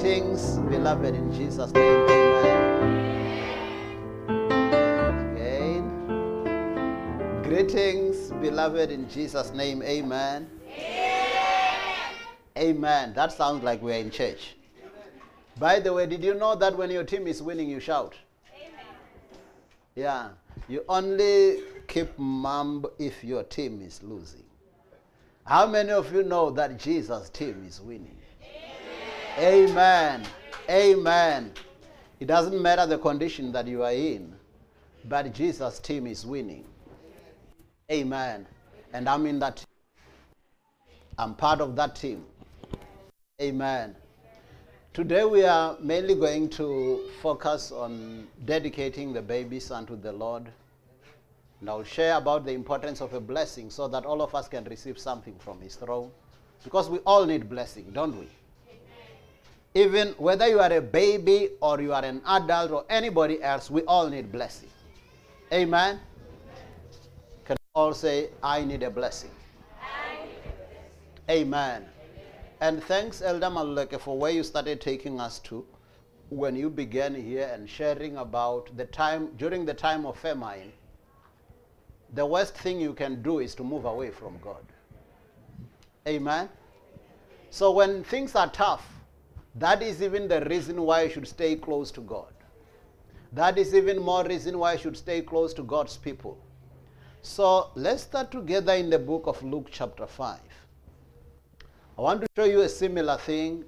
Greetings, beloved, in Jesus' name. Amen. Again. Greetings, beloved, in Jesus' name. Amen. Amen. That sounds like we're in church. By the way, did you know that when your team is winning, you shout? Yeah. You only keep mum if your team is losing. How many of you know that Jesus' team is winning? Amen. Amen. It doesn't matter the condition that you are in, but Jesus' team is winning. Amen. And I'm in that team. I'm part of that team. Amen. Today we are mainly going to focus on dedicating the babies unto the Lord. And I'll share about the importance of a blessing so that all of us can receive something from His throne. Because we all need blessing, don't we? Even whether you are a baby or you are an adult or anybody else, we all need blessing. Amen? Can all say, I need a blessing? Amen. And thanks, Elder Maluleke, for where you started taking us to when you began here and sharing about the time, during the time of famine, the worst thing you can do is to move away from God. Amen? So when things are tough, that is even the reason why you should stay close to God. That is even more reason why you should stay close to God's people. So let's start together in the book of Luke chapter 5. I want to show you a similar thing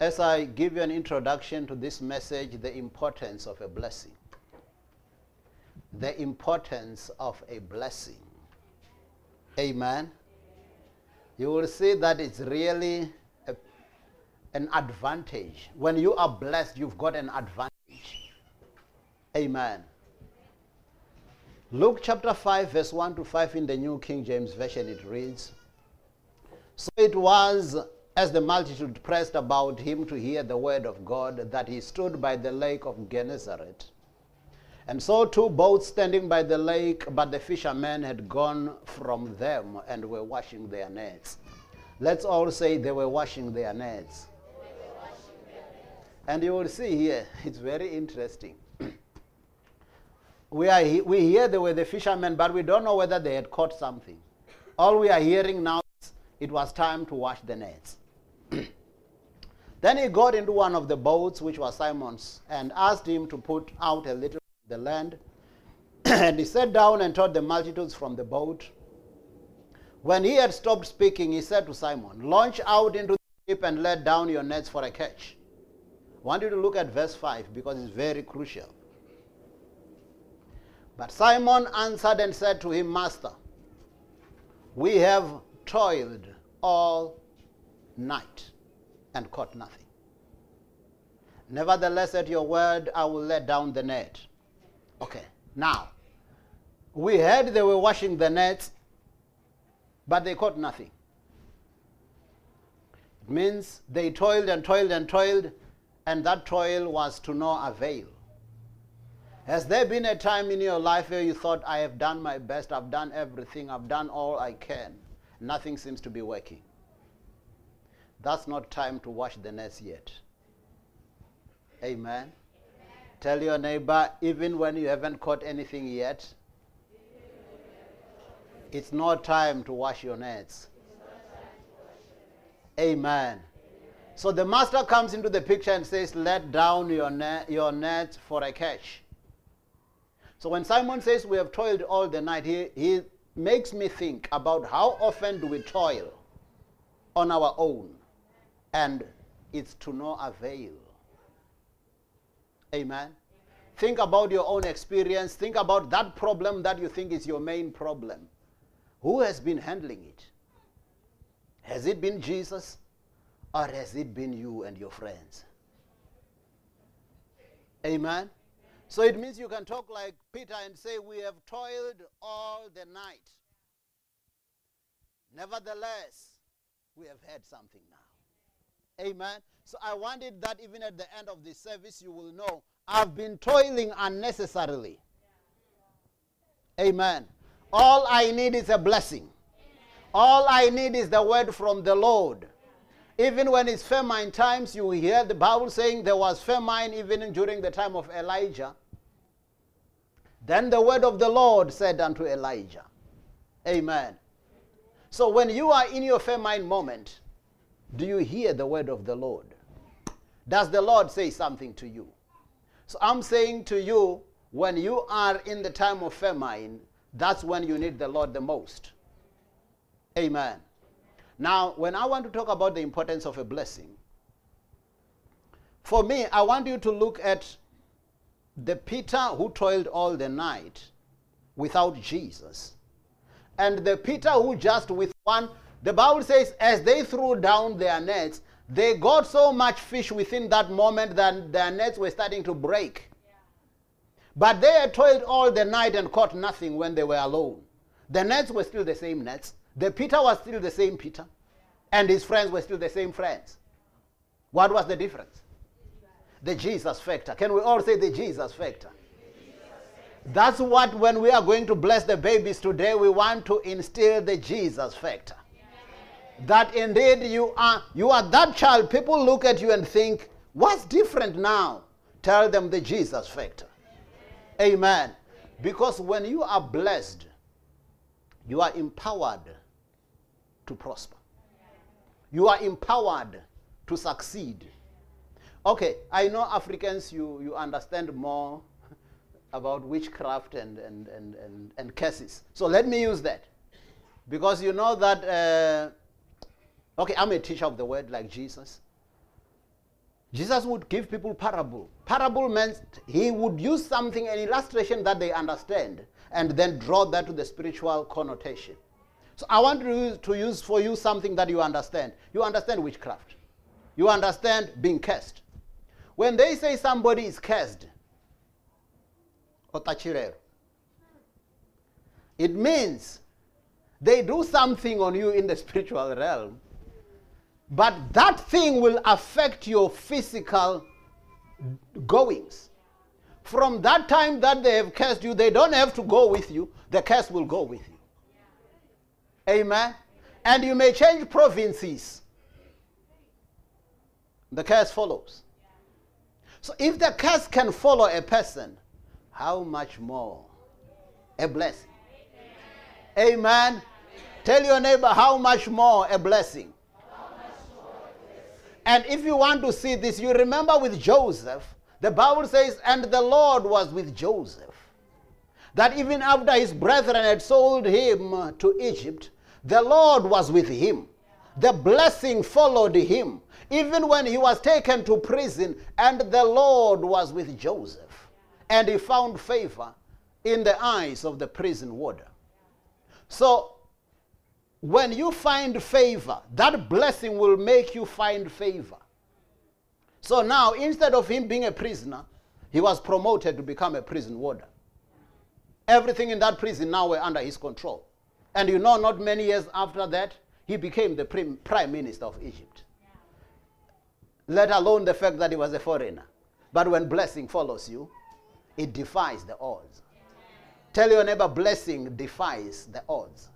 as I give you an introduction to this message, the importance of a blessing. The importance of a blessing. Amen. You will see that it's really an advantage. When you are blessed, you've got an advantage. Amen. Luke chapter 5, verse 1 to 5 in the New King James Version, it reads So it was as the multitude pressed about him to hear the word of God that he stood by the lake of Gennesaret. And saw two boats standing by the lake, but the fishermen had gone from them and were washing their nets. Let's all say they were washing their nets. And you will see here, it's very interesting. we, are, he- we hear they were the fishermen, but we don't know whether they had caught something. All we are hearing now is it was time to wash the nets. then he got into one of the boats, which was Simon's, and asked him to put out a little of the land. and he sat down and taught the multitudes from the boat. When he had stopped speaking, he said to Simon, Launch out into the deep and let down your nets for a catch. Want you to look at verse 5 because it's very crucial. But Simon answered and said to him, Master, we have toiled all night and caught nothing. Nevertheless, at your word, I will let down the net. Okay, now, we heard they were washing the nets, but they caught nothing. It means they toiled and toiled and toiled, and that toil was to no avail. Has there been a time in your life where you thought, I have done my best, I've done everything, I've done all I can? Nothing seems to be working. That's not time to wash the nets yet. Amen. Tell your neighbor, even when you haven't caught anything yet, it's not time to wash your nets. Amen. So the master comes into the picture and says, Let down your, net, your net for a catch. So when Simon says we have toiled all the night, he, he makes me think about how often do we toil on our own and it's to no avail. Amen. Think about your own experience. Think about that problem that you think is your main problem. Who has been handling it? Has it been Jesus or has it been you and your friends? Amen. So it means you can talk like Peter and say, We have toiled all the night. Nevertheless, we have had something now. Amen. So I wanted that even at the end of the service, you will know I've been toiling unnecessarily. Amen. All I need is a blessing. All I need is the word from the Lord. Even when it's famine times, you hear the Bible saying there was famine even during the time of Elijah. Then the word of the Lord said unto Elijah, Amen. So when you are in your famine moment, do you hear the word of the Lord? Does the Lord say something to you? So I'm saying to you, when you are in the time of famine, that's when you need the Lord the most. Amen. Now, when I want to talk about the importance of a blessing, for me, I want you to look at the Peter who toiled all the night without Jesus, and the Peter who just with one, the Bible says, as they threw down their nets, they got so much fish within that moment that their nets were starting to break. But they had toiled all the night and caught nothing when they were alone. The nets were still the same nets. The Peter was still the same Peter. And his friends were still the same friends. What was the difference? The Jesus factor. Can we all say the Jesus factor? That's what, when we are going to bless the babies today, we want to instill the Jesus factor. That indeed you are, you are that child. People look at you and think, what's different now? Tell them the Jesus factor. Amen. Because when you are blessed, you are empowered to prosper. You are empowered to succeed. Okay, I know Africans, you, you understand more about witchcraft and, and, and, and, and curses. So let me use that. Because you know that, uh, okay, I'm a teacher of the word like Jesus. Jesus would give people parable. Parable meant he would use something, an illustration that they understand, and then draw that to the spiritual connotation. So I want to use, to use for you something that you understand. You understand witchcraft. You understand being cursed. When they say somebody is cursed, it means they do something on you in the spiritual realm, but that thing will affect your physical goings. From that time that they have cursed you, they don't have to go with you, the curse will go with you. Amen. And you may change provinces. The curse follows. So if the curse can follow a person, how much more a blessing? Amen. Amen. Tell your neighbor how much more a blessing. And if you want to see this, you remember with Joseph, the Bible says, and the Lord was with Joseph. That even after his brethren had sold him to Egypt, the Lord was with him. The blessing followed him, even when he was taken to prison, and the Lord was with Joseph. And he found favor in the eyes of the prison warder. So, when you find favor, that blessing will make you find favor. So now, instead of him being a prisoner, he was promoted to become a prison warder. Everything in that prison now were under his control. And you know, not many years after that, he became the prime minister of Egypt. Let alone the fact that he was a foreigner. But when blessing follows you, it defies the odds. Tell your neighbor, blessing defies the odds.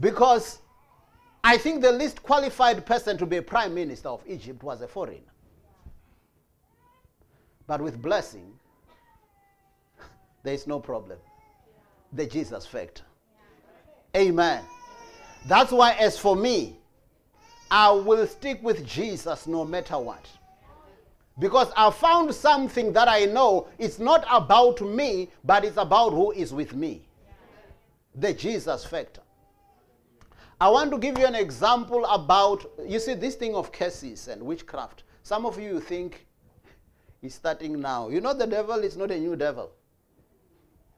Because I think the least qualified person to be a prime minister of Egypt was a foreigner. But with blessing, there is no problem the Jesus factor. Amen. That's why, as for me, I will stick with Jesus no matter what. Because I found something that I know it's not about me, but it's about who is with me. The Jesus factor. I want to give you an example about, you see, this thing of curses and witchcraft. Some of you think it's starting now. You know, the devil is not a new devil.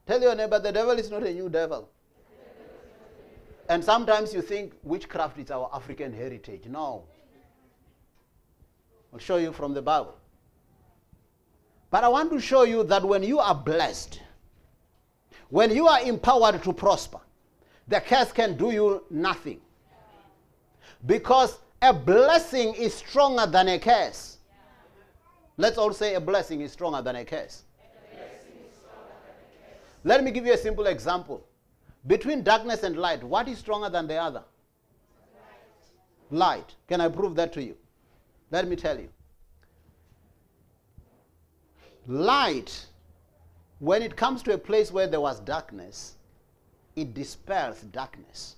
Tell your neighbor, the devil is not a new devil. And sometimes you think witchcraft is our African heritage. No. I'll show you from the Bible. But I want to show you that when you are blessed, when you are empowered to prosper, the curse can do you nothing. Because a blessing is stronger than a curse. Let's all say a blessing is stronger than a curse. Let me give you a simple example. Between darkness and light, what is stronger than the other? light. Can I prove that to you? Let me tell you. Light, when it comes to a place where there was darkness, it dispels darkness.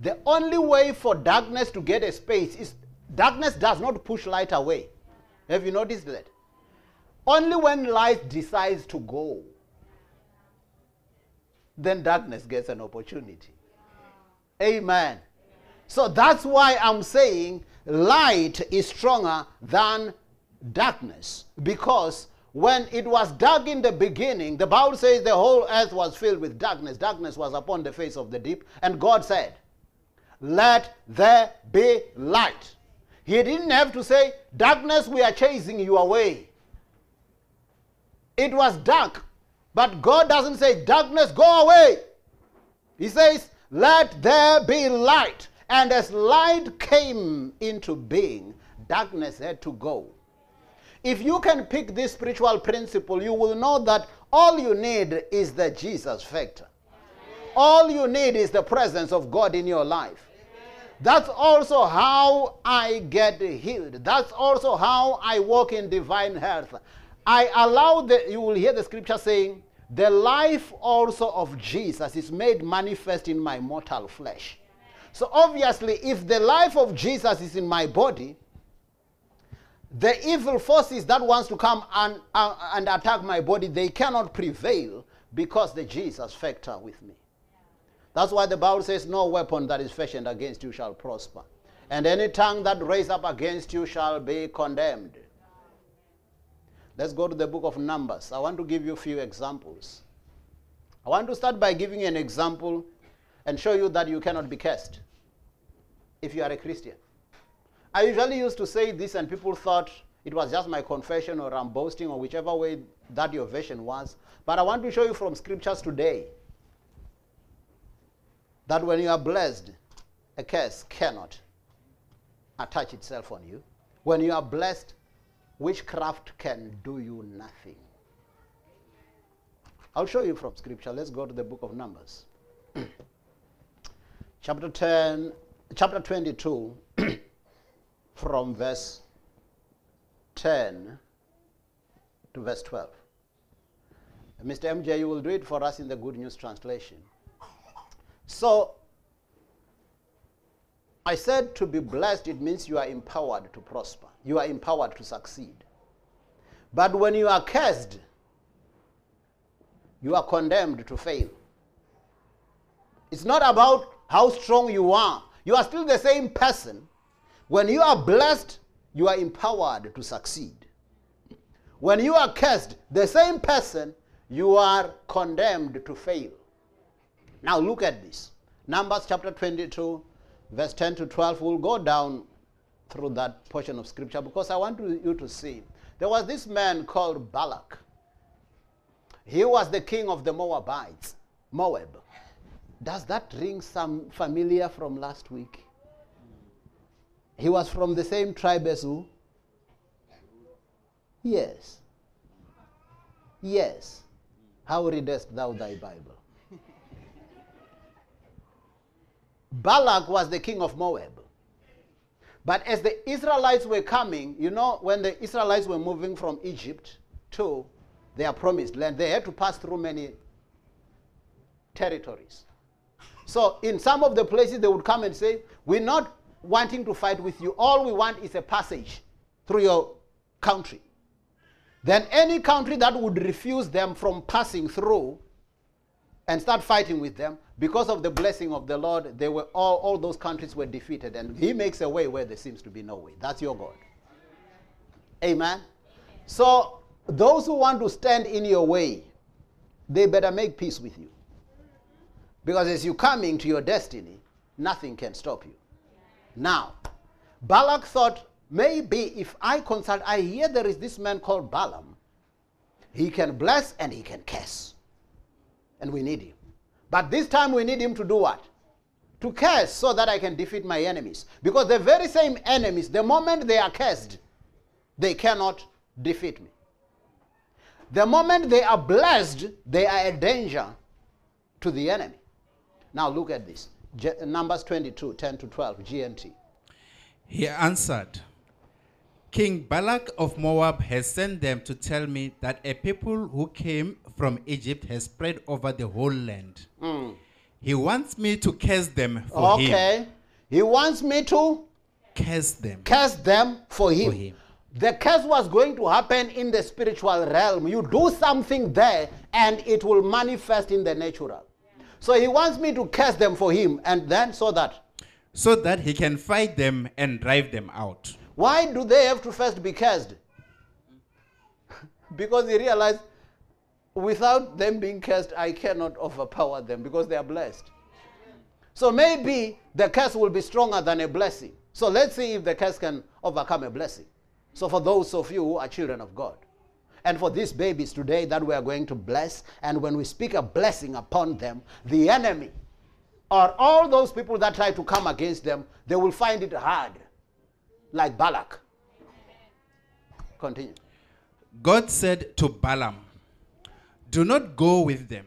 The only way for darkness to get a space is darkness does not push light away. Have you noticed that? Only when light decides to go, then darkness gets an opportunity. Amen. So that's why I'm saying light is stronger than darkness. Because when it was dark in the beginning, the Bible says the whole earth was filled with darkness. Darkness was upon the face of the deep. And God said, Let there be light. He didn't have to say, Darkness, we are chasing you away. It was dark. But God doesn't say, Darkness, go away. He says, Let there be light. And as light came into being, darkness had to go. If you can pick this spiritual principle, you will know that all you need is the Jesus factor. All you need is the presence of God in your life. That's also how I get healed. That's also how I walk in divine health. I allow the, you will hear the scripture saying, the life also of Jesus is made manifest in my mortal flesh. So obviously, if the life of Jesus is in my body, the evil forces that wants to come and, uh, and attack my body, they cannot prevail because the Jesus factor with me. That's why the Bible says, No weapon that is fashioned against you shall prosper. And any tongue that raise up against you shall be condemned. Let's go to the book of Numbers. I want to give you a few examples. I want to start by giving you an example and show you that you cannot be cursed if you are a Christian. I usually used to say this, and people thought it was just my confession or I'm boasting or whichever way that your version was. But I want to show you from scriptures today that when you are blessed, a curse cannot attach itself on you. When you are blessed, witchcraft can do you nothing. I'll show you from scripture. Let's go to the book of Numbers. chapter 10, chapter 22, from verse 10 to verse 12. Mr. MJ, you will do it for us in the Good News Translation. So, I said to be blessed, it means you are empowered to prosper. You are empowered to succeed. But when you are cursed, you are condemned to fail. It's not about how strong you are. You are still the same person. When you are blessed, you are empowered to succeed. When you are cursed, the same person, you are condemned to fail. Now look at this. Numbers chapter 22, verse 10 to 12. We'll go down through that portion of scripture because I want you to see. There was this man called Balak. He was the king of the Moabites, Moab. Does that ring some familiar from last week? He was from the same tribe as who? Yes. Yes. How readest thou thy Bible? Balak was the king of Moab. But as the Israelites were coming, you know, when the Israelites were moving from Egypt to their promised land, they had to pass through many territories. So in some of the places, they would come and say, We're not wanting to fight with you. All we want is a passage through your country. Then any country that would refuse them from passing through and start fighting with them, because of the blessing of the Lord, they were all, all those countries were defeated. And He makes a way where there seems to be no way. That's your God. Amen. So those who want to stand in your way, they better make peace with you. Because as you're coming to your destiny, nothing can stop you. Now, Balak thought, maybe if I consult, I hear there is this man called Balaam. He can bless and he can curse. And we need him. But this time we need him to do what? To curse so that I can defeat my enemies. Because the very same enemies, the moment they are cursed, they cannot defeat me. The moment they are blessed, they are a danger to the enemy. Now look at this. Numbers 22, 10 to 12, GNT. He answered, King Balak of Moab has sent them to tell me that a people who came from Egypt has spread over the whole land. Hmm. He wants me to curse them for him. okay. He wants me to Curse them. curse them for him. For him. The curse was going to happen in the spiritual realm. You do something there and it will manifest in the natural. So he wants me to curse them for him and then so that. So that he can fight them and drive them out. Why do they have to first be cursed? because he realized without them being cursed, I cannot overpower them because they are blessed. So maybe the curse will be stronger than a blessing. So let's see if the curse can overcome a blessing. So for those of you who are children of God, and for these babies today that we are going to bless, and when we speak a blessing upon them, the enemy or all those people that try to come against them, they will find it hard, like Balak. Continue. God said to Balaam, Do not go with them,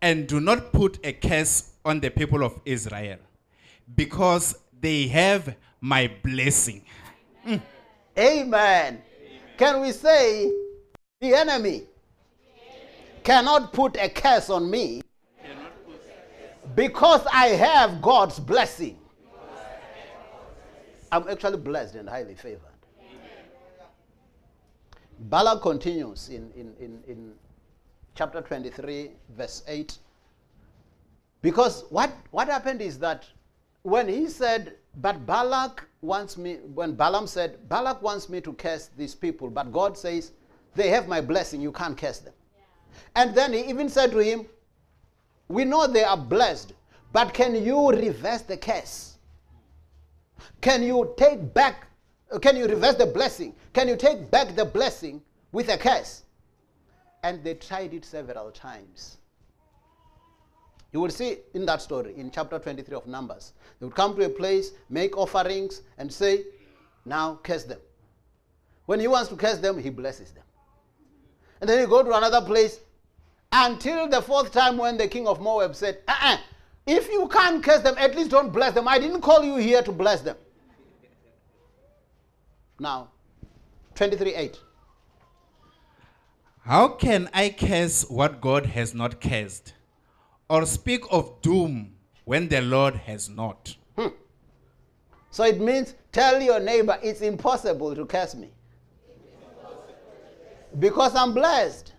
and do not put a curse on the people of Israel, because they have my blessing. Amen. Can we say the enemy cannot put a curse on me because I have God's blessing? I'm actually blessed and highly favored. Balak continues in, in, in, in chapter 23, verse 8. Because what, what happened is that when he said, But Balak wants me, when Balaam said, Balak wants me to curse these people, but God says, They have my blessing, you can't curse them. And then he even said to him, We know they are blessed, but can you reverse the curse? Can you take back, can you reverse the blessing? Can you take back the blessing with a curse? And they tried it several times. You will see in that story, in chapter 23 of Numbers. They would come to a place, make offerings, and say, Now curse them. When he wants to curse them, he blesses them. And then you go to another place until the fourth time when the king of Moab said, uh-uh, If you can't curse them, at least don't bless them. I didn't call you here to bless them. Now, 23 8. How can I curse what God has not cursed, or speak of doom when the Lord has not? Hmm. So it means tell your neighbor it's impossible to curse me. Because I'm blessed.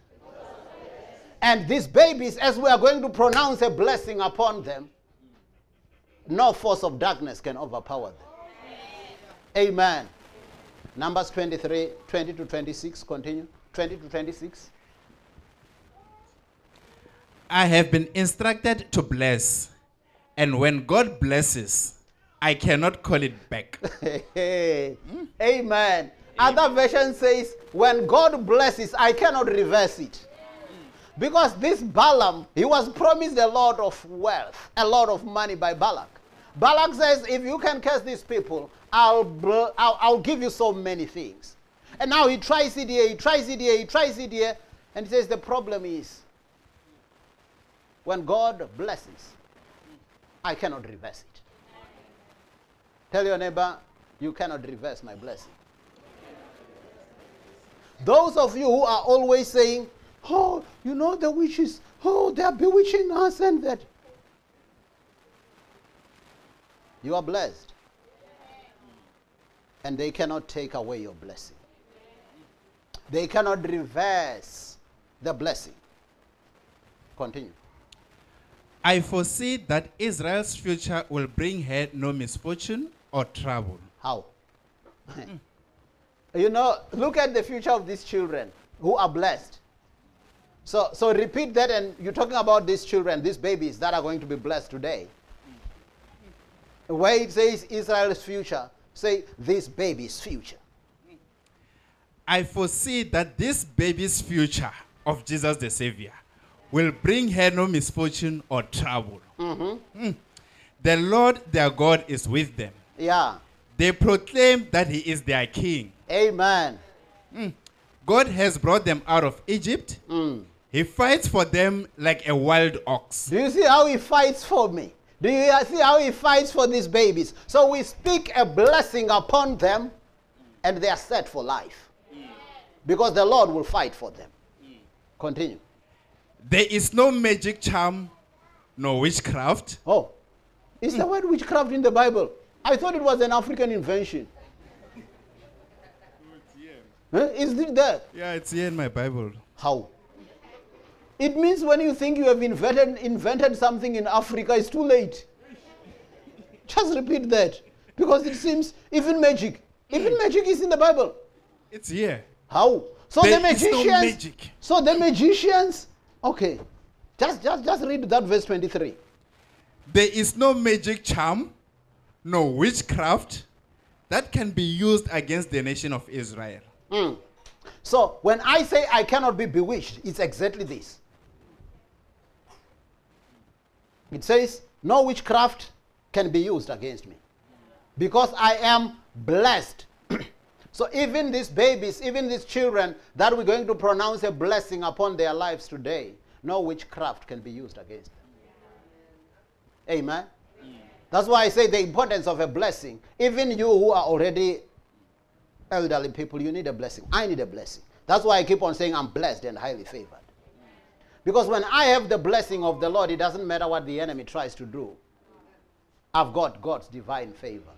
And these babies, as we are going to pronounce a blessing upon them, no force of darkness can overpower them. Amen. Numbers 23, 20 to 26. Continue. 20 to 26. I have been instructed to bless, and when God blesses, I cannot call it back. Amen. Other version says, when God blesses, I cannot reverse it. Because this Balaam, he was promised a lot of wealth, a lot of money by Balak. Balak says, if you can curse these people, I'll, I'll, I'll give you so many things. And now he tries it here, he tries it here, he tries it here, and he says, the problem is, when God blesses, I cannot reverse it. Tell your neighbor, you cannot reverse my blessing. Those of you who are always saying, oh, you know the witches, oh, they are bewitching us and that. You are blessed. And they cannot take away your blessing. They cannot reverse the blessing. Continue. I foresee that Israel's future will bring her no misfortune or trouble. How? you know, look at the future of these children who are blessed. So, so repeat that, and you're talking about these children, these babies that are going to be blessed today. Where it says Israel's future, say this baby's future. I foresee that this baby's future of Jesus the Savior will bring her no misfortune or trouble. Mm-hmm. Mm. The Lord their God is with them. Yeah. They proclaim that He is their King. Amen. Mm. God has brought them out of Egypt. Mm. He fights for them like a wild ox. Do you see how he fights for me? Do you see how he fights for these babies? So we speak a blessing upon them and they are set for life. Because the Lord will fight for them. Continue. There is no magic charm, no witchcraft. Oh, is the word witchcraft in the Bible? I thought it was an African invention. Huh? Is it there? Yeah, it's here in my Bible. How? It means when you think you have invented, invented something in Africa, it's too late. Just repeat that. Because it seems even magic, even magic is in the Bible. It's here. How? So There the is no magicians. magic. So the magicians. Okay. Just, just, just read that verse 23. There is no magic charm, no witchcraft that can be used against the nation of Israel. Hmm. So when I say I cannot be bewitched, it's exactly this. It says, No witchcraft can be used against me because I am blessed. So even these babies, even these children that we're going to pronounce a blessing upon their lives today, no witchcraft can be used against them. Amen. That's why I say the importance of a blessing. Even you who are already elderly people, you need a blessing. I need a blessing. That's why I keep on saying I'm blessed and highly favored. Because when I have the blessing of the Lord, it doesn't matter what the enemy tries to do. I've got God's divine favor.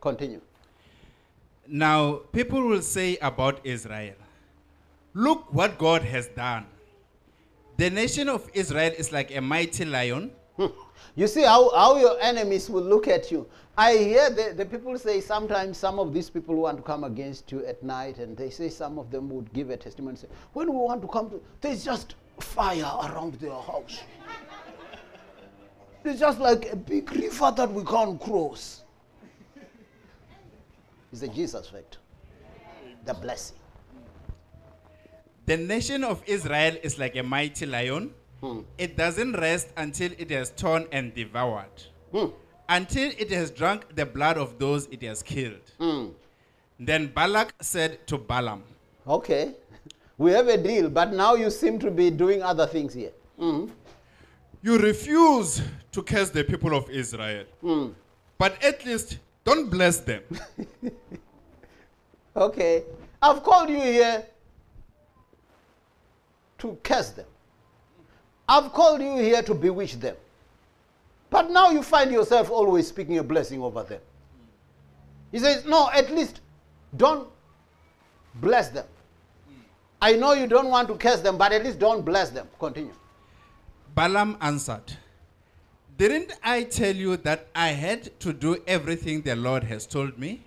Continue. Now, people will say about Israel, look what God has done. The nation of Israel is like a mighty lion. Hmm. You see how, how your enemies will look at you. I hear the, the people say sometimes some of these people want to come against you at night, and they say some of them would give a testimony and say, When we want to come to, there's just fire around their house. It's just like a big river that we can't cross. It's the Jesus factor, the blessing. The nation of Israel is like a mighty lion. It doesn't rest until it has torn and devoured, Hmm. until it has drunk the blood of those it has killed. Hmm. Then Balak said to Balaam, Okay, we have a deal, but now you seem to be doing other things here. Mhm. You refuse to curse the people of Israel, but at least don't bless them. Okay. I've called you here to curse them. I've called you here to bewitch them. But now you find yourself always speaking a blessing over them. He says, No, at least don't bless them. I know you don't want to curse them, but at least don't bless them. Continue. Balaam answered, Didn't I tell you that I had to do everything the Lord has told me?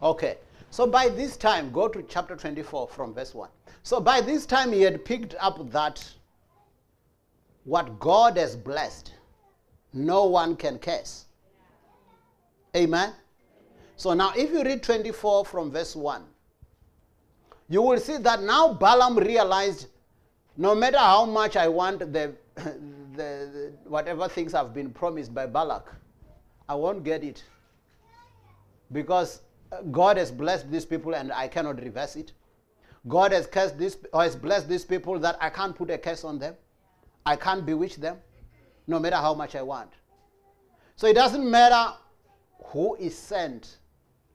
Okay. So by this time, go to chapter 24 from verse 1. So by this time, he had picked up that what God has blessed, no one can curse. Amen. So now, if you read 24 from verse 1, you will see that now Balaam realized no matter how much I want the, the, the whatever things have been promised by Balak, I won't get it because uh, God has blessed these people and I cannot reverse it. God has cursed this or has blessed these people that I can't put a curse on them. I can't bewitch them, no matter how much I want. So it doesn't matter who is sent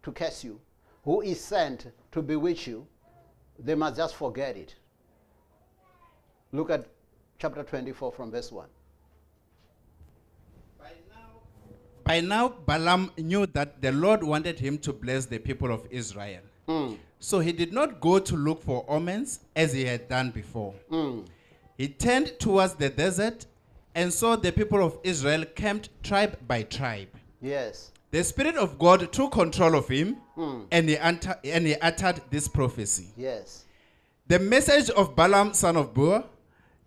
to curse you, who is sent to bewitch you, they must just forget it. Look at chapter 24 from verse 1. By now, Balaam knew that the Lord wanted him to bless the people of Israel. Hmm. So he did not go to look for omens as he had done before. Hmm. He turned towards the desert and saw the people of Israel camped tribe by tribe. Yes. The Spirit of God took control of him hmm. and, he and he uttered this prophecy. Yes. The message of Balaam, son of Beor,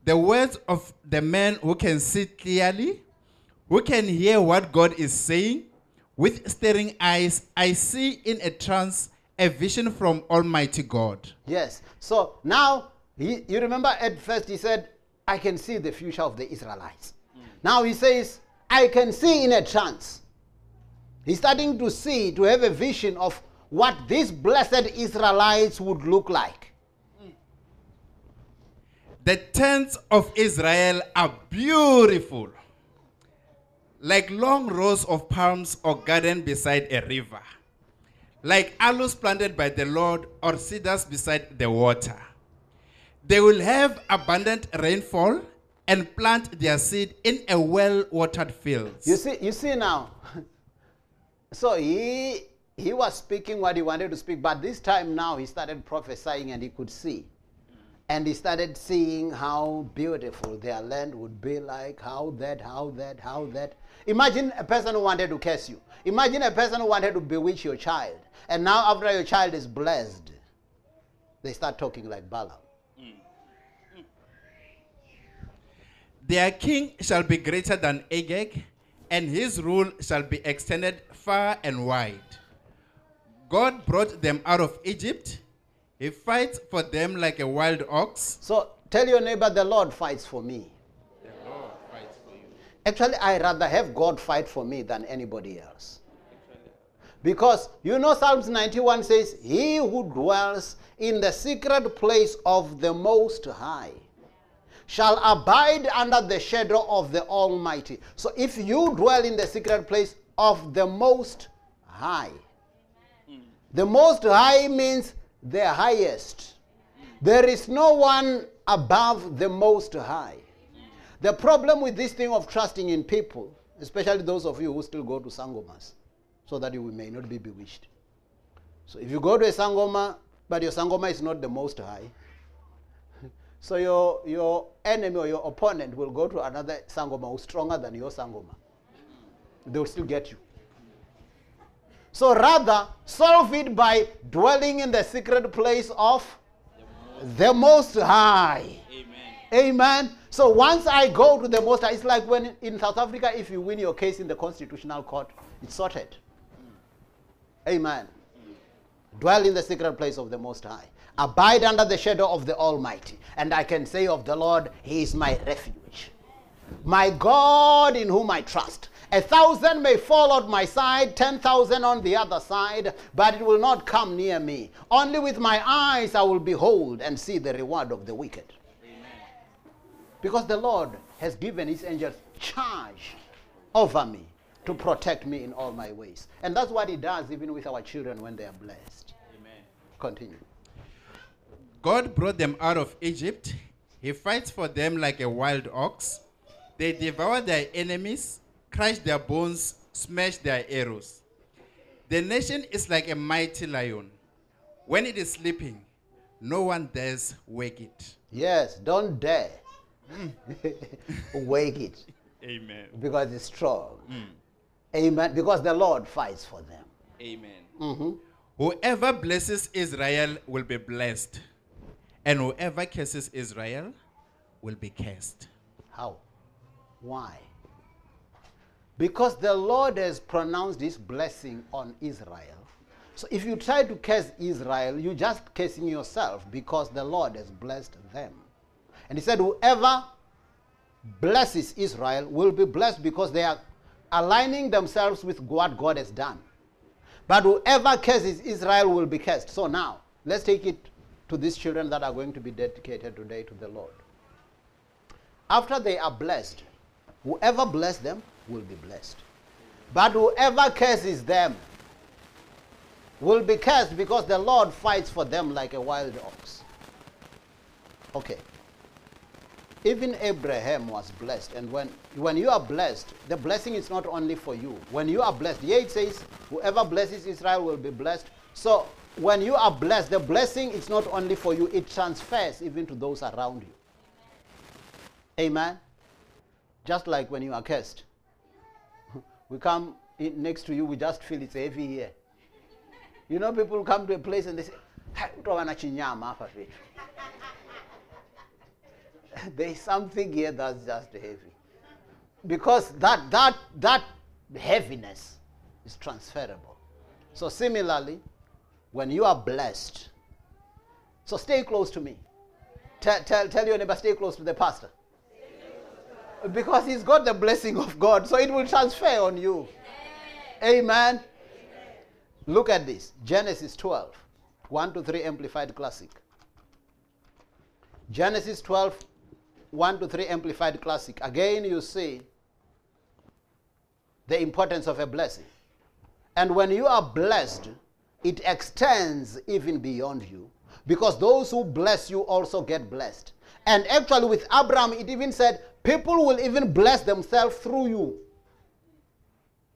the words of the man who can see clearly, who can hear what God is saying, with staring eyes, I see in a trance a vision from Almighty God. Yes. So now, he, you remember at first he said, I can see the future of the Israelites. Mm. Now he says, I can see in a trance. He's starting to see, to have a vision of what these blessed Israelites would look like. The tents of Israel are beautiful. like long rows of palms or garden beside a river, like aloes planted by the Lord or cedars beside the water. They will have abundant rainfall and plant their seed in a well-watered field. You see, you see now. so he he was speaking what he wanted to speak, but this time now he started prophesying and he could see. And he started seeing how beautiful their land would be like, how that, how that, how that. Imagine a person who wanted to curse you. Imagine a person who wanted to bewitch your child. And now, after your child is blessed, they start talking like Balaam. Mm. Their king shall be greater than Agag, and his rule shall be extended far and wide. God brought them out of Egypt. He fights for them like a wild ox. So tell your neighbor, the Lord fights for me. The Lord fights for you. Actually, I rather have God fight for me than anybody else. Because you know, Psalms 91 says, He who dwells in the secret place of the Most High shall abide under the shadow of the Almighty. So if you dwell in the secret place of the Most High, hmm. the Most High means the highest. There is no one above the Most High. The problem with this thing of trusting in people, especially those of you who still go to sangomas, so that you may not be bewitched. So if you go to a sangoma, but your sangoma is not the Most High, so your, your enemy or your opponent will go to another sangoma who's stronger than your sangoma. They will still get you. So rather, solve it by dwelling in the secret place of the Most High. Amen. Amen. So once I go to the Most High, it's like when in South Africa, if you win your case in the Constitutional Court, it's sorted. Amen. Dwell in the secret place of the Most High. Abide under the shadow of the Almighty. And I can say of the Lord, He is my refuge. My God in whom I trust. A thousand may fall on my side, ten thousand on the other side, but it will not come near me. Only with my eyes I will behold and see the reward of the wicked. Because the Lord has given his angels charge over me to protect me in all my ways. And that's what he does even with our children when they are blessed. Amen. Continue. God brought them out of Egypt. He fights for them like a wild ox. They devour their enemies, crush their bones, smash their arrows. The nation is like a mighty lion. When it is sleeping, no one dares wake it. Yes, don't dare wake it Amen. because it's strong. Amen. Because the Lord fights for them. Amen. Mhm. Whoever blesses Israel will be blessed, and whoever curses Israel will be cursed. How? Why? Because the Lord has pronounced this blessing on Israel. So if you try to curse Israel, you're just cursing yourself because the Lord has blessed them. And he said, Whoever blesses Israel will be blessed because they are aligning themselves with what God has done. But whoever curses Israel will be cursed. So now, let's take it to these children that are going to be dedicated today to the Lord. After they are blessed, whoever bless them will be blessed. But whoever curses them will be cursed because the Lord fights for them like a wild ox. Okay. Even Abraham was blessed. And when, when you are blessed, the blessing is not only for you. When you are blessed, here it says, whoever blesses Israel will be blessed. So when you are blessed, the blessing is not only for you, it transfers even to those around you. Amen. Just like when you are cursed. We come in next to you, we just feel it's heavy here. You know, people come to a place and they say. There is something here that's just heavy. Because that, that, that heaviness is transferable. So, similarly, when you are blessed, so stay close to me. Tell, tell, tell your neighbor, stay close to the pastor. Because he's got the blessing of God, so it will transfer on you. Amen. Look at this Genesis 12, 1 to 3 Amplified Classic. Genesis 12, 1 to 3 Amplified Classic. Again, you see the importance of a blessing. And when you are blessed, it extends even beyond you. Because those who bless you also get blessed. And actually, with Abraham, it even said, people will even bless themselves through you.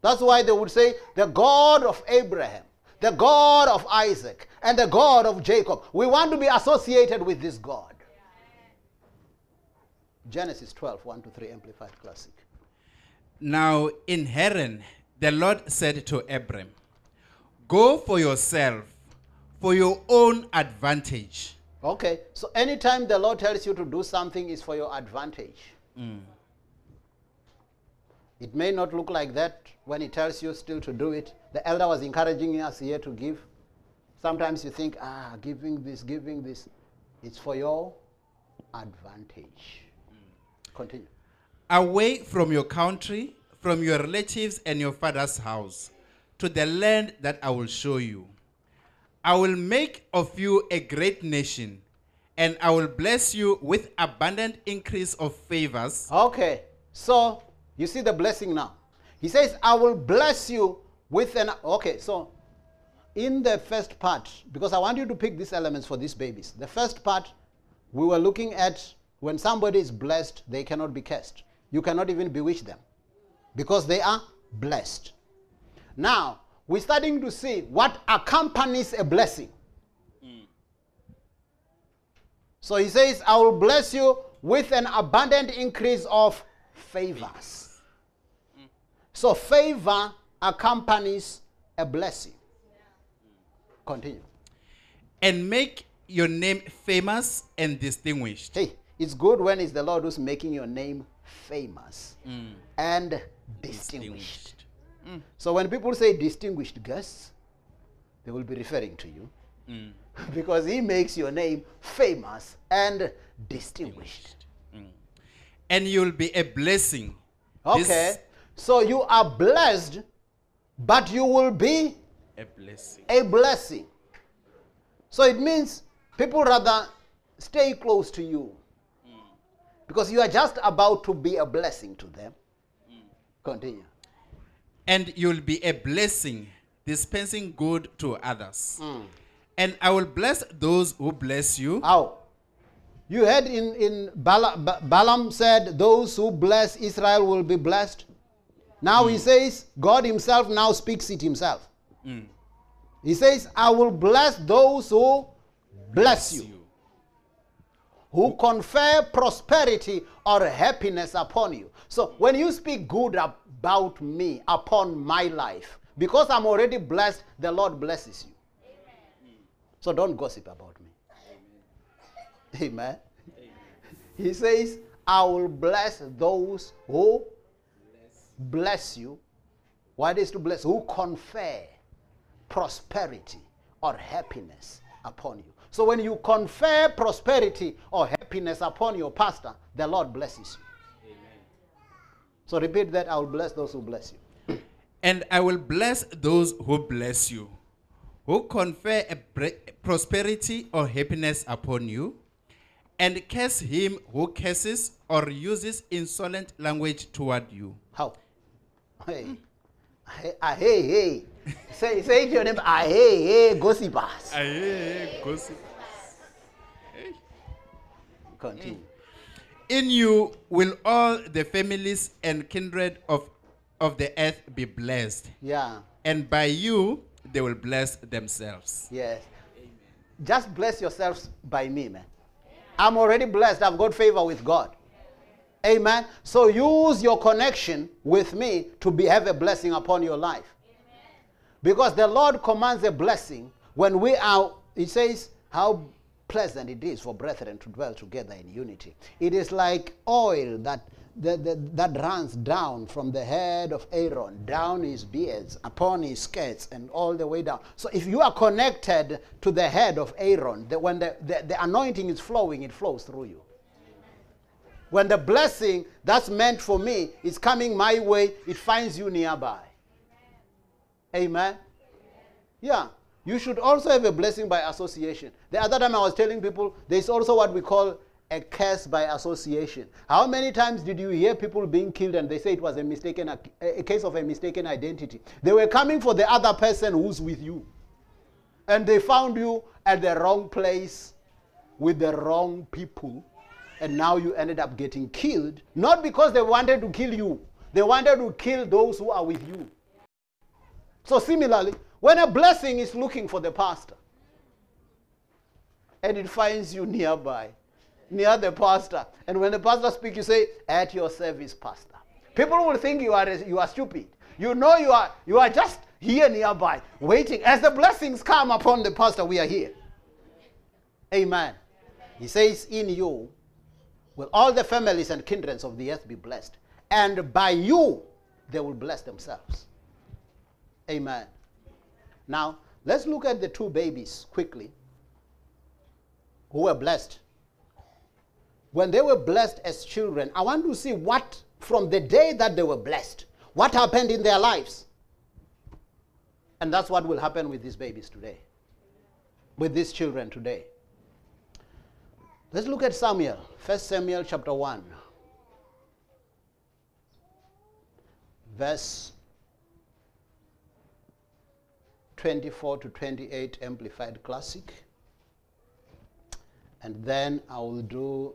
That's why they would say, the God of Abraham, the God of Isaac, and the God of Jacob. We want to be associated with this God. Genesis 12, 1 to 3, Amplified Classic. Now in Haran, the Lord said to Abram, Go for yourself, for your own advantage. Okay, so anytime the Lord tells you to do something, is for your advantage. It may not look like that when He tells you still to do it. The elder was encouraging us here to give. Sometimes you think, ah, giving this, giving this. It's for your advantage. Continue. Away from your country, from your relatives and your father's house, to the land that I will show you. I will make of you a great nation, and I will bless you with abundant increase of favors. Okay, so you see the blessing now. He says, I will bless you with an. Okay, so in the first part, because I want you to pick these elements for these babies. The first part, we were looking at when somebody is blessed, they cannot be cursed. You cannot even bewitch them because they are blessed. Now, we're starting to see what accompanies a blessing. So he says, I will bless you with an abundant increase of favors. So favor accompanies a blessing. Continue. and make your name famous and distinguished. Hey, it's good when it's the Lord who's making your name famous mm. and distinguished. So when people say distinguished guests, they will be referring to you mm. because He makes your name famous and distinguished. Mm. And you'll be a blessing. This- Okay, so you are blessed, but you will be a blessing. a blessing. So it means people rather stay close to you mm. because you are just about to be a blessing to them. Continue. And you'll be a blessing, dispensing good to others. Hmm. And I will bless those who bless you. How? You heard in, in Bala, Ba- Balaam said, Those who bless Israel will be blessed. Now he hmm. says, God himself now speaks it himself. Hmm. He says, I will bless those who bless you, who confer prosperity or happiness upon you. So when you speak good about me, upon my life, because I'm already blessed, the Lord blesses you. Amen. So don't gossip about me. Amen. He says, I will bless those who bless you. What is to bless? Who confer prosperity or happiness upon you. So when you confer prosperity or happiness upon your pastor, the Lord blesses you. So repeat that I will bless those who bless you. And I will bless those who bless you, who confer a prosperity or happiness upon you, and curse him who curses or uses insolent language toward you. How? Hey. Hey, ah, hey, hey. say, say to your neighbor, ah, hey, hey, gossipers. Continue. In you will all the families and kindred of, of the earth be blessed, Yeah. and by you they will bless themselves. Yes. Just bless yourselves by me, man. I'm already blessed. I've got favor with God. Amen. So use your connection with me to be, have a blessing upon your life. Because the Lord commands a blessing when we are, He says, how pleasant it is for brethren to dwell together in unity. It is like oil that, that, that, that runs down from the head of Aaron, down his beards, upon his skirts, and all the way down. So if you are connected to the head of Aaron, the, when the, the, the anointing is flowing, it flows through you. When the blessing that's meant for me is coming my way, it finds you nearby. Amen. Yeah. You should also have a blessing by association. The other time I was telling people there's also what we call a curse by association. How many times did you hear people being killed and they say it was a mistaken a case of a mistaken identity? They were coming for the other person who's with you. And they found you at the wrong place with the wrong people. And now you ended up getting killed, not because they wanted to kill you. They wanted to kill those who are with you. So similarly, when a blessing is looking for the pastor, and it finds you nearby, near the pastor. And when the pastor speaks, you say, at your service, pastor. People will think you are, you are stupid. You know you are, you are just here nearby, waiting. As the blessings come upon the pastor, we are here. Amen. He says, in you will all the families and kindreds of the earth be blessed. And by you, they will bless themselves. Amen. Now, let's look at the two babies quickly who were blessed. When they were blessed as children, I want to see what, from the day that they were blessed, what happened in their lives. And that's what will happen with these babies today, with these children today. Let's look at Samuel, 1 Samuel chapter 1, verse 24 to 28, Amplified Classic. And then I will do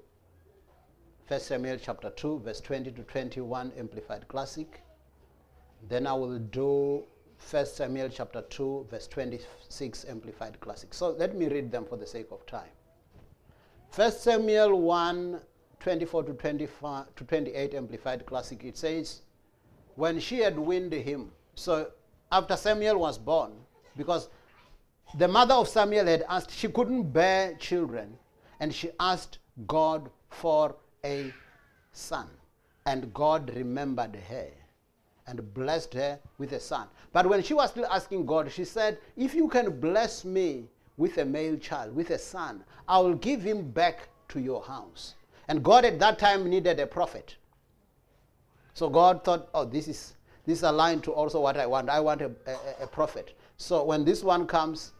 1 Samuel chapter 2, verse 20 to 21, Amplified Classic. Then I will do 1 Samuel chapter 2, verse 26, Amplified Classic. So let me read them for the sake of time. 1 Samuel 1, 24 to, 25, to 28, Amplified Classic, it says, When she had weaned him, so after Samuel was born, because the mother of Samuel had asked, she couldn't bear children, and she asked God for a son. And God remembered her and blessed her with a son. But when she was still asking God, she said, If you can bless me with a male child, with a son, I will give him back to your house. And God at that time needed a prophet. So God thought, oh, this is this is aligned to also what I want. I want a, a, a prophet. So when this one comes,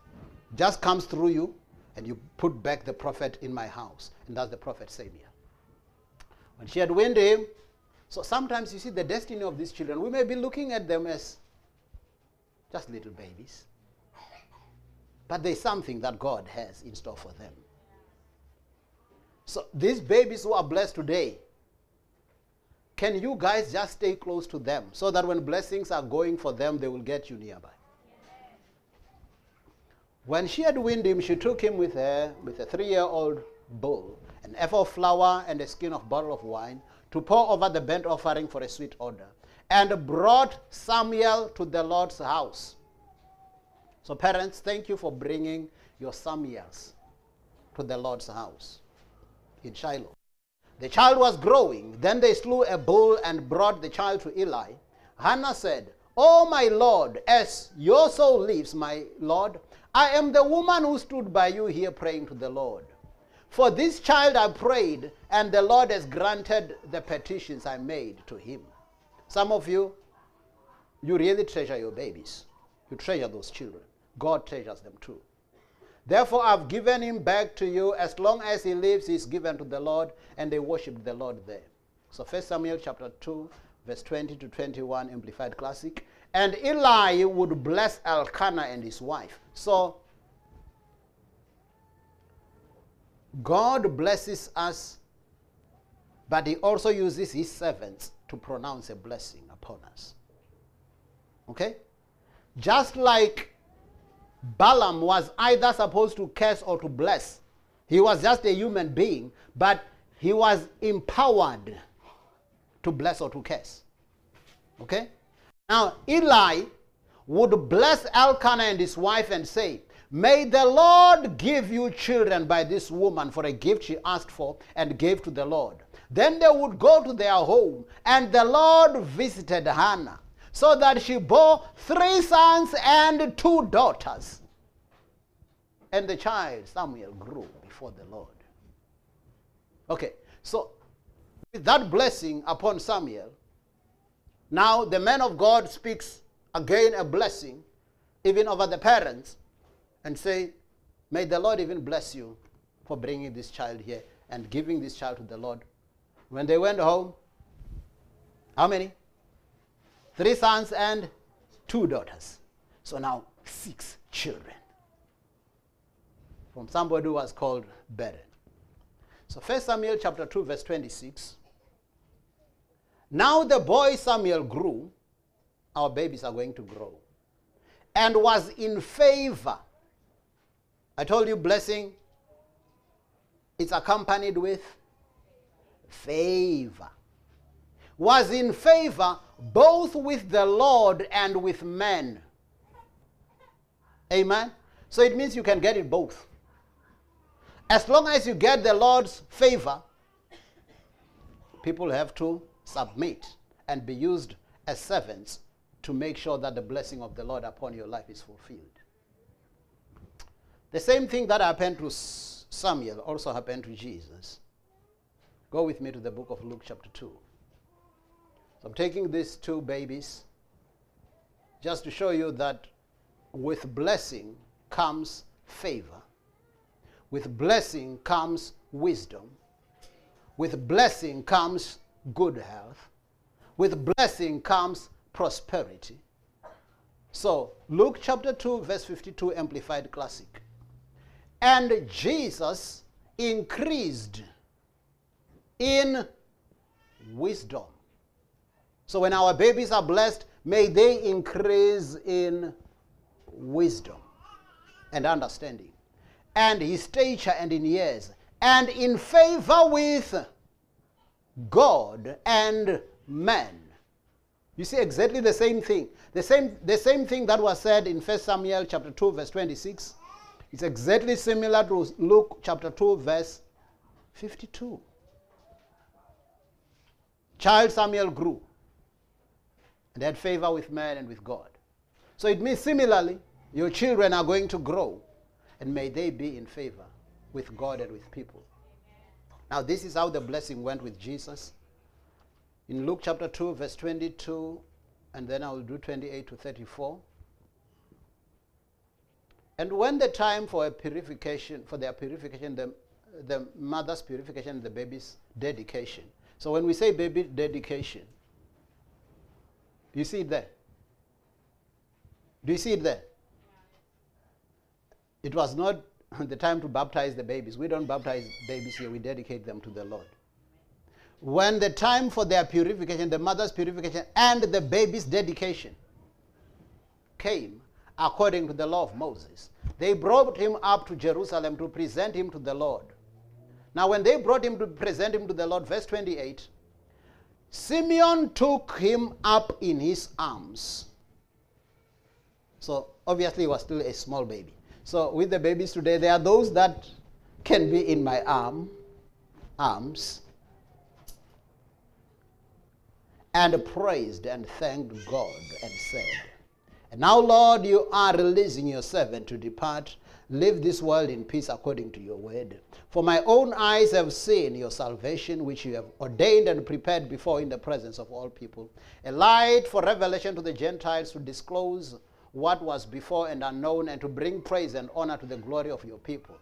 just comes through you, and you put back the prophet in my house. And that's the prophet Samuel. When she had weaned him, so sometimes you see the destiny of these children, we may be looking at them as just little babies. But there's something that God has in store for them. So these babies who are blessed today, can you guys just stay close to them so that when blessings are going for them, they will get you nearby? When she had weaned him, she took him with her with a three-year-old bull, an ephah of flour, and a skin of bottle of wine to pour over the burnt offering for a sweet odor, and brought Samuel to the Lord's house. So, parents, thank you for bringing your Samuels to the Lord's house in Shiloh. The child was growing. Then they slew a bull and brought the child to Eli. Hannah said, Oh, my Lord, as your soul lives, my Lord, I am the woman who stood by you here praying to the Lord. For this child I prayed, and the Lord has granted the petitions I made to him. Some of you, you really treasure your babies. You treasure those children. God treasures them too. Therefore, I've given him back to you. As long as he lives, he's given to the Lord, and they worshiped the Lord there. So 1 Samuel chapter 2, verse 20 to 21, Amplified Classic. And Eli would bless Elkanah and his wife. So God blesses us, but he also uses his servants to pronounce a blessing upon us. Okay? Just like Balaam was either supposed to curse or to bless. He was just a human being, but he was empowered to bless or to curse. Okay? Now, Eli would bless Elkanah and his wife and say, May the Lord give you children by this woman for a gift she asked for and gave to the Lord. Then they would go to their home, and the Lord visited Hannah, so that she bore three sons and two daughters. And the child, Samuel, grew before the Lord. Okay, so with that blessing upon Samuel, now the man of God speaks again a blessing, even over the parents, and say, May the Lord even bless you for bringing this child here and giving this child to the Lord. When they went home, how many? Three sons and two daughters. So now six children. From somebody who was called barren. So 1 Samuel chapter 2, verse 26. Now the boy Samuel grew, our babies are going to grow, and was in favor. I told you blessing, it's accompanied with favor. Was in favor both with the Lord and with men. Amen. So it means you can get it both. As long as you get the Lord's favor, people have to submit and be used as servants to make sure that the blessing of the Lord upon your life is fulfilled. The same thing that happened to Samuel also happened to Jesus. Go with me to the book of Luke, chapter 2. So I'm taking these two babies just to show you that with blessing comes favor. With blessing comes wisdom. With blessing comes good health. With blessing comes prosperity. So, Luke chapter 2, verse 52, Amplified Classic. And Jesus increased in wisdom. So, when our babies are blessed, may they increase in wisdom and understanding, and his stature and in years, and in favor with God and man. You see exactly the same thing. The same, the same thing that was said in 1 Samuel chapter 2, verse 26. It's exactly similar to Luke chapter 2, verse 52. Child Samuel grew and had favor with man and with God. So it means similarly, your children are going to grow and may they be in favor with God and with people. Now, this is how the blessing went with Jesus. In Luke chapter 2, verse 22, and then I will do 28 to 34. And when the time for a purification, for their purification, the, the mother's purification, the baby's dedication. So when we say baby dedication, you see it there? Do you see it there? It was not the time to baptize the babies. We don't baptize babies here, we dedicate them to the Lord. When the time for their purification, the mother's purification, and the baby's dedication came, according to the law of Moses, they brought him up to Jerusalem to present him to the Lord. Now, when they brought him to present him to the Lord, verse 28, Simeon took him up in his arms. So, obviously, he was still a small baby. So, with the babies today, there are those that can be in my arm, arms, and praised and thanked God and said, And now, Lord, you are releasing your servant to depart. Leave this world in peace according to your word. For my own eyes have seen your salvation, which you have ordained and prepared before in the presence of all people, a light for revelation to the Gentiles to disclose what was before and unknown, and to bring praise and honor to the glory of your people.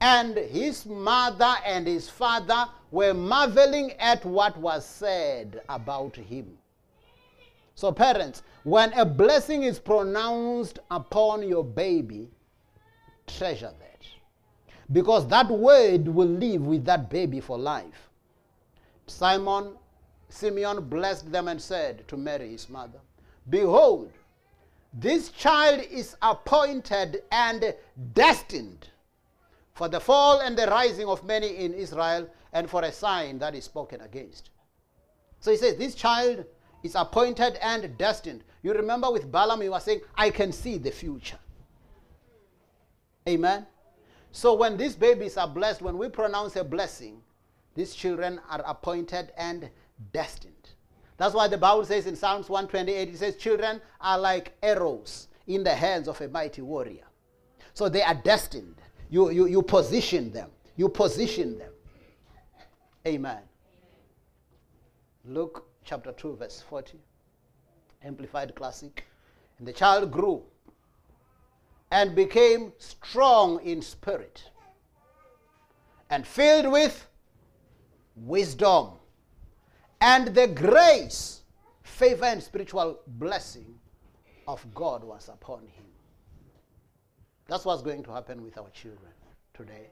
And his mother and his father were marveling at what was said about him. So, parents, when a blessing is pronounced upon your baby, treasure that. Because that word will live with that baby for life. Simon, Simeon blessed them and said to Mary, his mother, Behold, this child is appointed and destined for the fall and the rising of many in Israel and for a sign that is spoken against. So he says, This child is appointed and destined. You remember with Balaam, he was saying, I can see the future. Amen. So when these babies are blessed, when we pronounce a blessing, these children are appointed and destined. That's why the Bible says in Psalms 128, it says, Children are like arrows in the hands of a mighty warrior. So they are destined. You, you, you position them. You position them. Amen. Luke chapter 2, verse 40. Amplified Classic. And the child grew and became strong in spirit and filled with wisdom. And the grace, favor, and spiritual blessing of God was upon him. That's what's going to happen with our children today.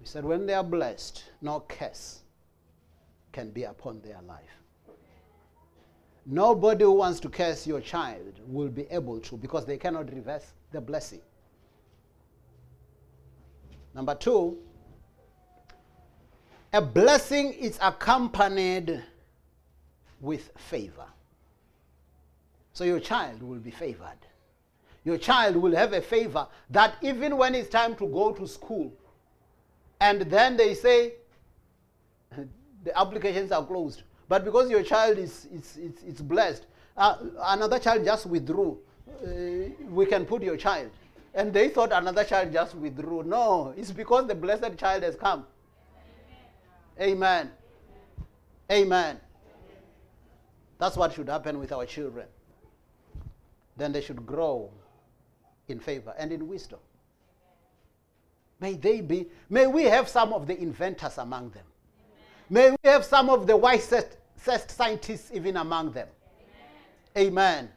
We said, when they are blessed, no curse can be upon their life. Nobody who wants to curse your child will be able to because they cannot reverse the blessing. Number two, a blessing is accompanied with favor. So your child will be favored. Your child will have a favor that even when it's time to go to school, and then they say the applications are closed, but because your child is, is, is, is blessed, uh, another child just withdrew, uh, we can put your child. And they thought another child just withdrew. No, it's because the blessed child has come. Amen. Amen. That's what should happen with our children. Then they should grow in favor and in wisdom. May they be, may we have some of the inventors among them. May we have some of the wisest scientists even among them. Amen. Amen.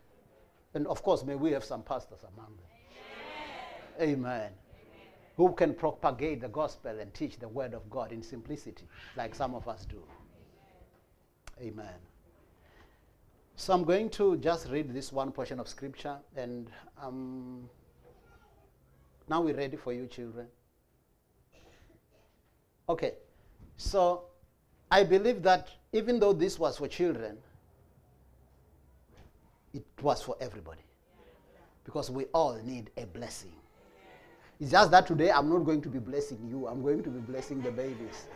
And of course, may we have some pastors among them. Amen. Amen. Who can propagate the gospel and teach the word of God in simplicity, like some of us do. Amen. So I'm going to just read this one portion of scripture, and um, now we're ready for you, children. Okay, so I believe that even though this was for children, it was for everybody. Because we all need a blessing. It's just that today I'm not going to be blessing you, I'm going to be blessing the babies.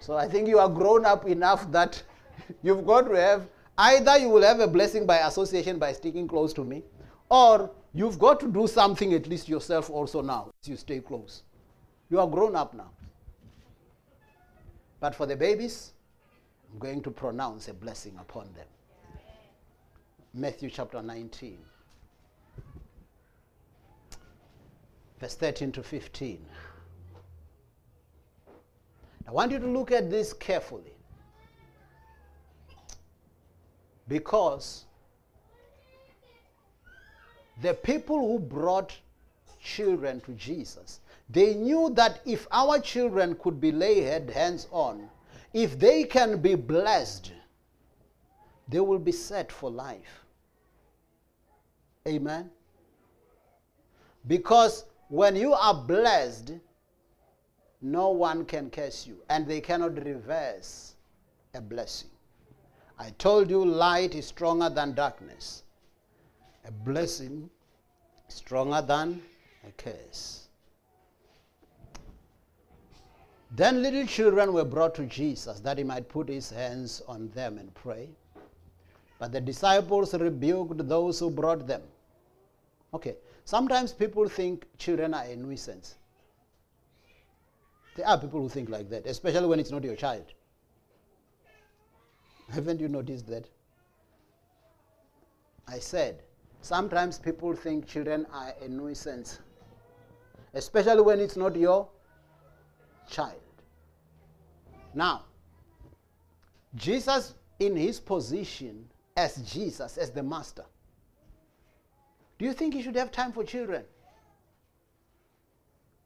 So I think you are grown up enough that you've got to have either you will have a blessing by association by sticking close to me, or you've got to do something at least yourself also now as you stay close. You are grown up now. But for the babies, I'm going to pronounce a blessing upon them. Matthew chapter 19, verse 13 to 15. I want you to look at this carefully because the people who brought children to Jesus, they knew that if our children could be laid hands on, if they can be blessed, they will be set for life. Amen. Because when you are blessed, no one can curse you, and they cannot reverse a blessing. I told you light is stronger than darkness. A blessing stronger than a curse. Then little children were brought to Jesus that he might put his hands on them and pray. But the disciples rebuked those who brought them. Okay, sometimes people think children are a nuisance. There are people who think like that, especially when it's not your child. Haven't you noticed that? I said, sometimes people think children are a nuisance, especially when it's not your child. Now, Jesus, in his position as Jesus, as the master, do you think he should have time for children?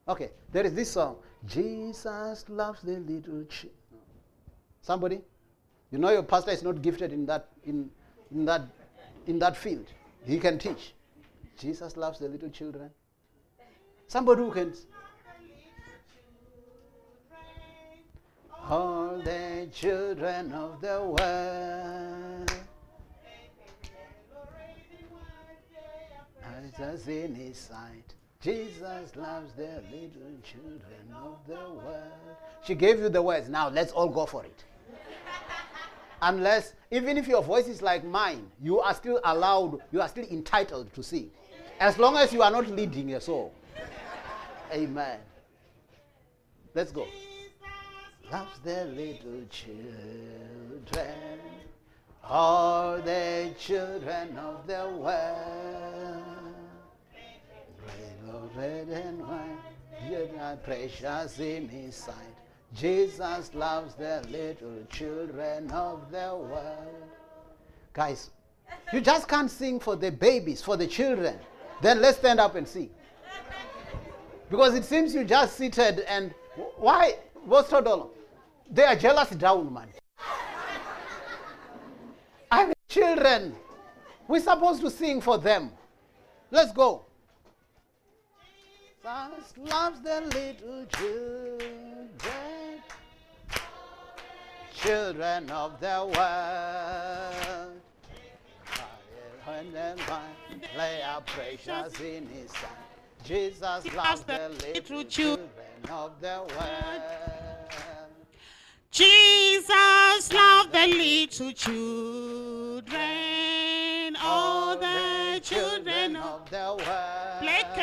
Okay, there is this song Jesus loves the little children. Somebody? You know your pastor is not gifted in that, in, in, that, in that field. He can teach. Jesus loves the little children. Somebody who can. All the children of the world. Jesus in his sight. Jesus loves the little children of the world. She gave you the words. Now let's all go for it. Unless, even if your voice is like mine, you are still allowed, you are still entitled to sing. As long as you are not leading a soul. Amen. Let's go. Loves the little children, all the children of the world. Red, and white, You are precious in his sight. Jesus loves the little children of the world. Guys, you just can't sing for the babies, for the children. Then let's stand up and sing. Because it seems you just seated and why? What's total? They are jealous down, man. I mean, children. We're supposed to sing for them. Let's go. Jesus loves the little children, children of the world. When and when they are precious in His sight. Jesus loves the little children of the world. Jesus loved the little children, all the children of the world.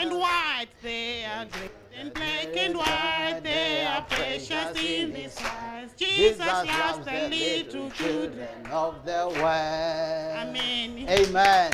And white, they are great. And black and white, they are precious in His eyes. Jesus loves the little children. of the world. Amen. Amen.